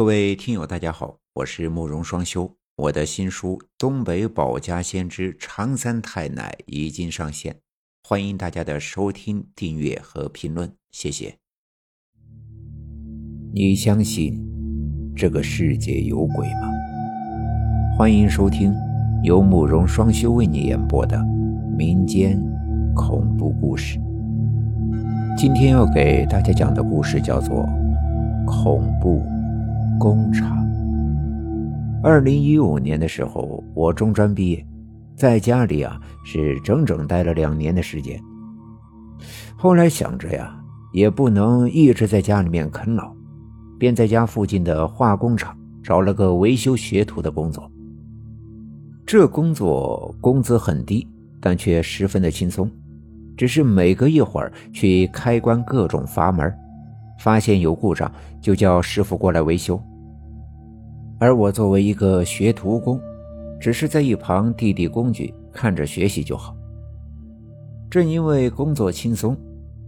各位听友，大家好，我是慕容双修。我的新书《东北保家先知长三太奶》已经上线，欢迎大家的收听、订阅和评论，谢谢。你相信这个世界有鬼吗？欢迎收听由慕容双修为你演播的民间恐怖故事。今天要给大家讲的故事叫做《恐怖工厂》。二零一五年的时候，我中专毕业，在家里啊是整整待了两年的时间。后来想着呀，也不能一直在家里面啃老，便在家附近的化工厂找了个维修学徒的工作。这工作工资很低，但却十分的轻松，只是每隔一会儿去开关各种阀门，发现有故障就叫师傅过来维修。而我作为一个学徒工，只是在一旁递递工具，看着学习就好。正因为工作轻松，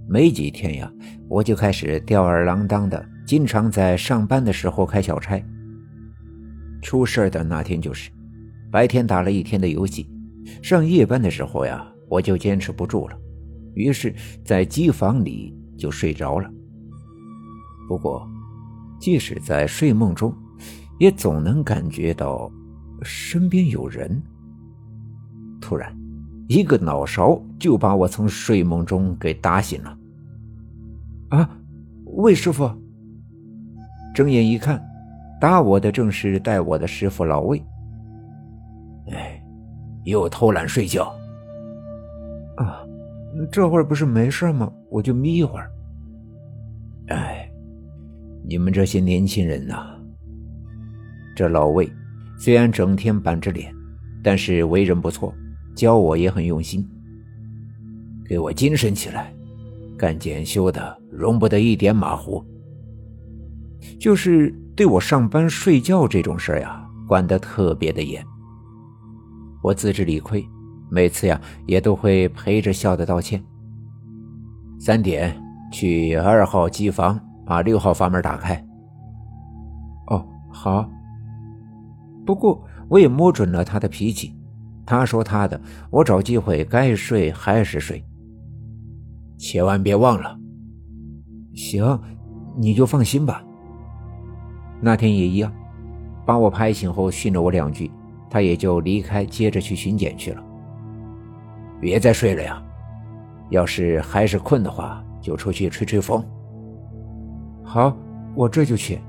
没几天呀，我就开始吊儿郎当的，经常在上班的时候开小差。出事的那天就是，白天打了一天的游戏，上夜班的时候呀，我就坚持不住了，于是，在机房里就睡着了。不过，即使在睡梦中，也总能感觉到身边有人。突然，一个脑勺就把我从睡梦中给打醒了。啊，魏师傅！睁眼一看，打我的正是带我的师傅老魏。哎，又偷懒睡觉。啊，这会儿不是没事吗？我就眯一会儿。哎，你们这些年轻人呐！这老魏虽然整天板着脸，但是为人不错，教我也很用心。给我精神起来，干检修的容不得一点马虎。就是对我上班睡觉这种事呀，管得特别的严。我自知理亏，每次呀也都会陪着笑的道歉。三点去二号机房，把六号阀门打开。哦，好。不过我也摸准了他的脾气，他说他的，我找机会该睡还是睡。千万别忘了。行，你就放心吧。那天也一样，把我拍醒后训了我两句，他也就离开，接着去巡检去了。别再睡了呀，要是还是困的话，就出去吹吹风。好，我这就去。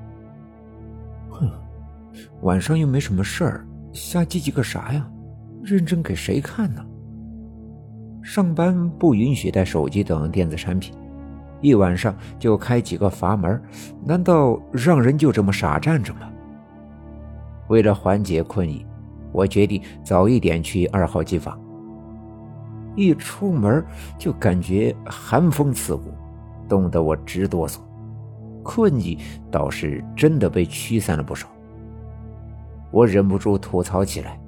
晚上又没什么事儿，瞎唧唧个啥呀？认真给谁看呢？上班不允许带手机等电子产品，一晚上就开几个阀门，难道让人就这么傻站着吗？为了缓解困意，我决定早一点去二号机房。一出门就感觉寒风刺骨，冻得我直哆嗦，困意倒是真的被驱散了不少。我忍不住吐槽起来：“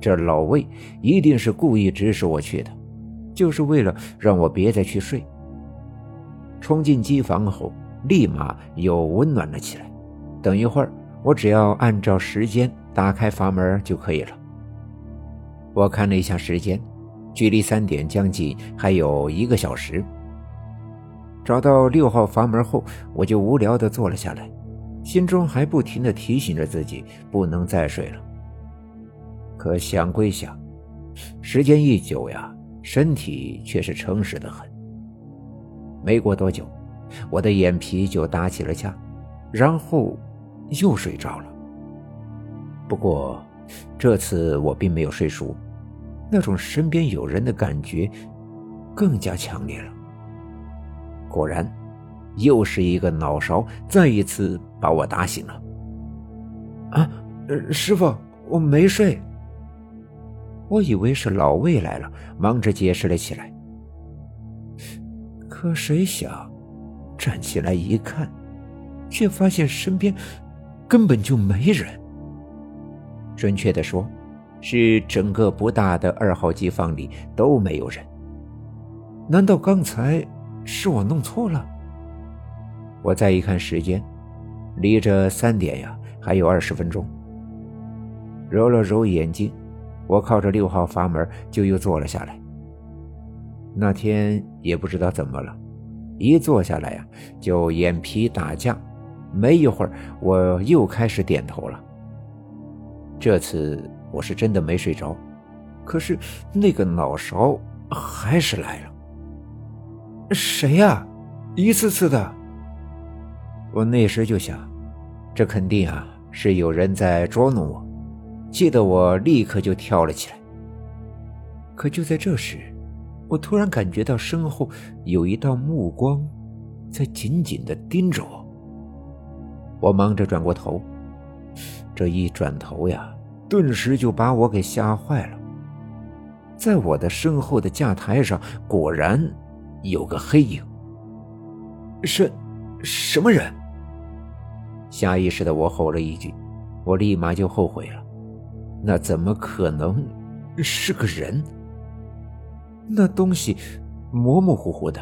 这老魏一定是故意指使我去的，就是为了让我别再去睡。”冲进机房后，立马又温暖了起来。等一会儿，我只要按照时间打开阀门就可以了。我看了一下时间，距离三点将近还有一个小时。找到六号阀门后，我就无聊地坐了下来。心中还不停地提醒着自己不能再睡了。可想归想，时间一久呀，身体却是诚实的很。没过多久，我的眼皮就打起了架，然后又睡着了。不过这次我并没有睡熟，那种身边有人的感觉更加强烈了。果然。又是一个脑勺，再一次把我打醒了。啊，师傅，我没睡。我以为是老魏来了，忙着解释了起来。可谁想，站起来一看，却发现身边根本就没人。准确的说，是整个不大的二号机房里都没有人。难道刚才是我弄错了？我再一看时间，离这三点呀还有二十分钟。揉了揉眼睛，我靠着六号阀门就又坐了下来。那天也不知道怎么了，一坐下来呀就眼皮打架，没一会儿我又开始点头了。这次我是真的没睡着，可是那个脑勺还是来了。谁呀？一次次的。我那时就想，这肯定啊是有人在捉弄我，气得我立刻就跳了起来。可就在这时，我突然感觉到身后有一道目光在紧紧的盯着我。我忙着转过头，这一转头呀，顿时就把我给吓坏了。在我的身后的架台上，果然。有个黑影，是，什么人？下意识的我吼了一句，我立马就后悔了，那怎么可能是个人？那东西模模糊糊的，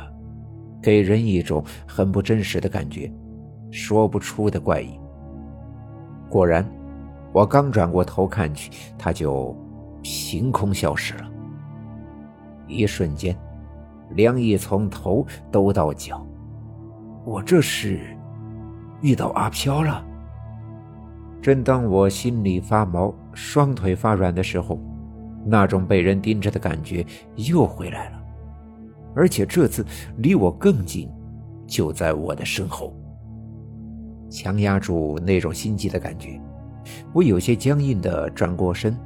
给人一种很不真实的感觉，说不出的怪异。果然，我刚转过头看去，他就凭空消失了，一瞬间。凉意从头兜到脚，我这是遇到阿飘了。正当我心里发毛、双腿发软的时候，那种被人盯着的感觉又回来了，而且这次离我更近，就在我的身后。强压住那种心悸的感觉，我有些僵硬的转过身，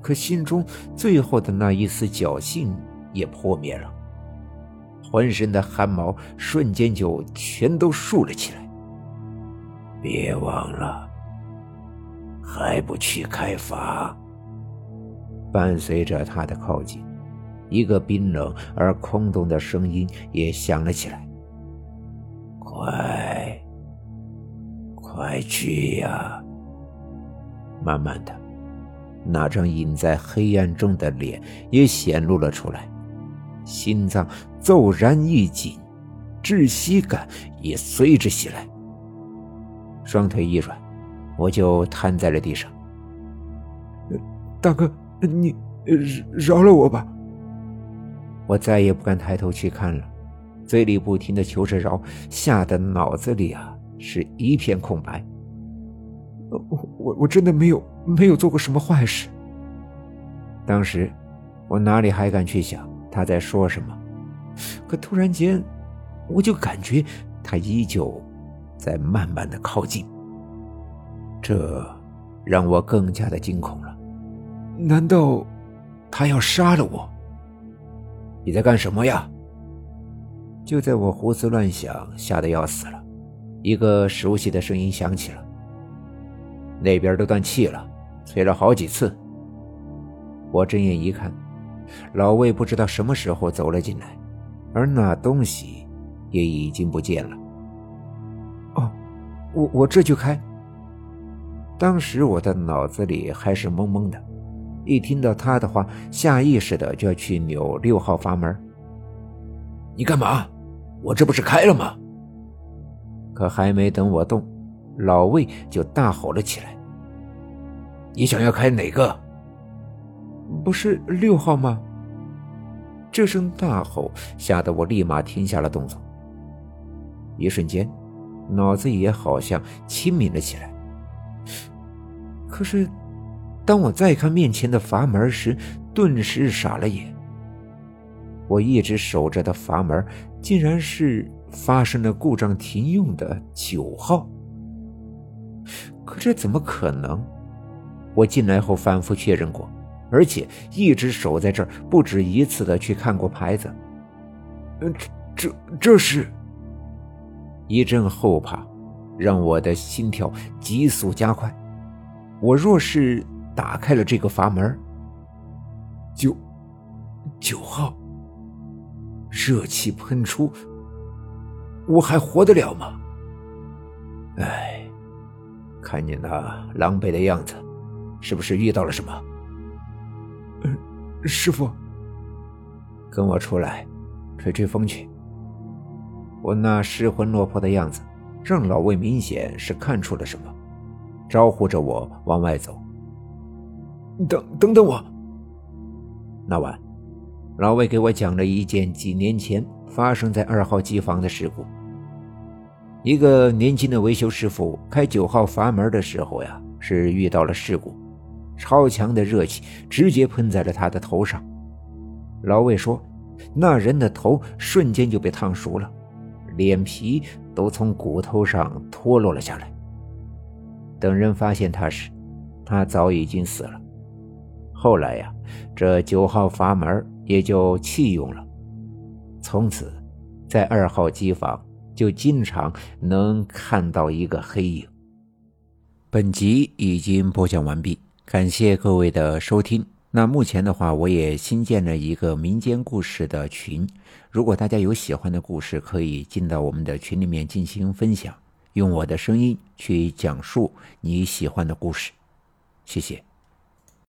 可心中最后的那一丝侥幸。也破灭了，浑身的汗毛瞬间就全都竖了起来。别忘了，还不去开发？伴随着他的靠近，一个冰冷而空洞的声音也响了起来：“快，快去呀！”慢慢的，那张隐在黑暗中的脸也显露了出来。心脏骤然一紧，窒息感也随之袭来。双腿一软，我就瘫在了地上。大哥，你饶了我吧！我再也不敢抬头去看了，嘴里不停的求着饶，吓得脑子里啊是一片空白。我我我真的没有没有做过什么坏事。当时我哪里还敢去想？他在说什么？可突然间，我就感觉他依旧在慢慢的靠近，这让我更加的惊恐了。难道他要杀了我？你在干什么呀？就在我胡思乱想、吓得要死了，一个熟悉的声音响起了。那边都断气了，催了好几次。我睁眼一看。老魏不知道什么时候走了进来，而那东西也已经不见了。我我这就开。当时我的脑子里还是懵懵的，一听到他的话，下意识的就要去扭六号阀门。你干嘛？我这不是开了吗？可还没等我动，老魏就大吼了起来：“你想要开哪个？”不是六号吗？这声大吼吓得我立马停下了动作。一瞬间，脑子也好像清明了起来。可是，当我再看面前的阀门时，顿时傻了眼。我一直守着的阀门，竟然是发生了故障停用的九号。可这怎么可能？我进来后反复确认过。而且一直守在这儿，不止一次的去看过牌子。这这这是，一阵后怕，让我的心跳急速加快。我若是打开了这个阀门，九九号，热气喷出，我还活得了吗？哎，看你那狼狈的样子，是不是遇到了什么？师傅，跟我出来，吹吹风去。我那失魂落魄的样子，让老魏明显是看出了什么，招呼着我往外走。等等等我。那晚，老魏给我讲了一件几年前发生在二号机房的事故。一个年轻的维修师傅开九号阀门的时候呀，是遇到了事故，超强的热气直接喷在了他的头上。老魏说，那人的头瞬间就被烫熟了，脸皮都从骨头上脱落了下来。等人发现他时，他早已经死了。后来呀，这九号阀门也就弃用了。从此，在二号机房就经常能看到一个黑影。本集已经播讲完毕，感谢各位的收听。那目前的话，我也新建了一个民间故事的群，如果大家有喜欢的故事，可以进到我们的群里面进行分享，用我的声音去讲述你喜欢的故事。谢谢。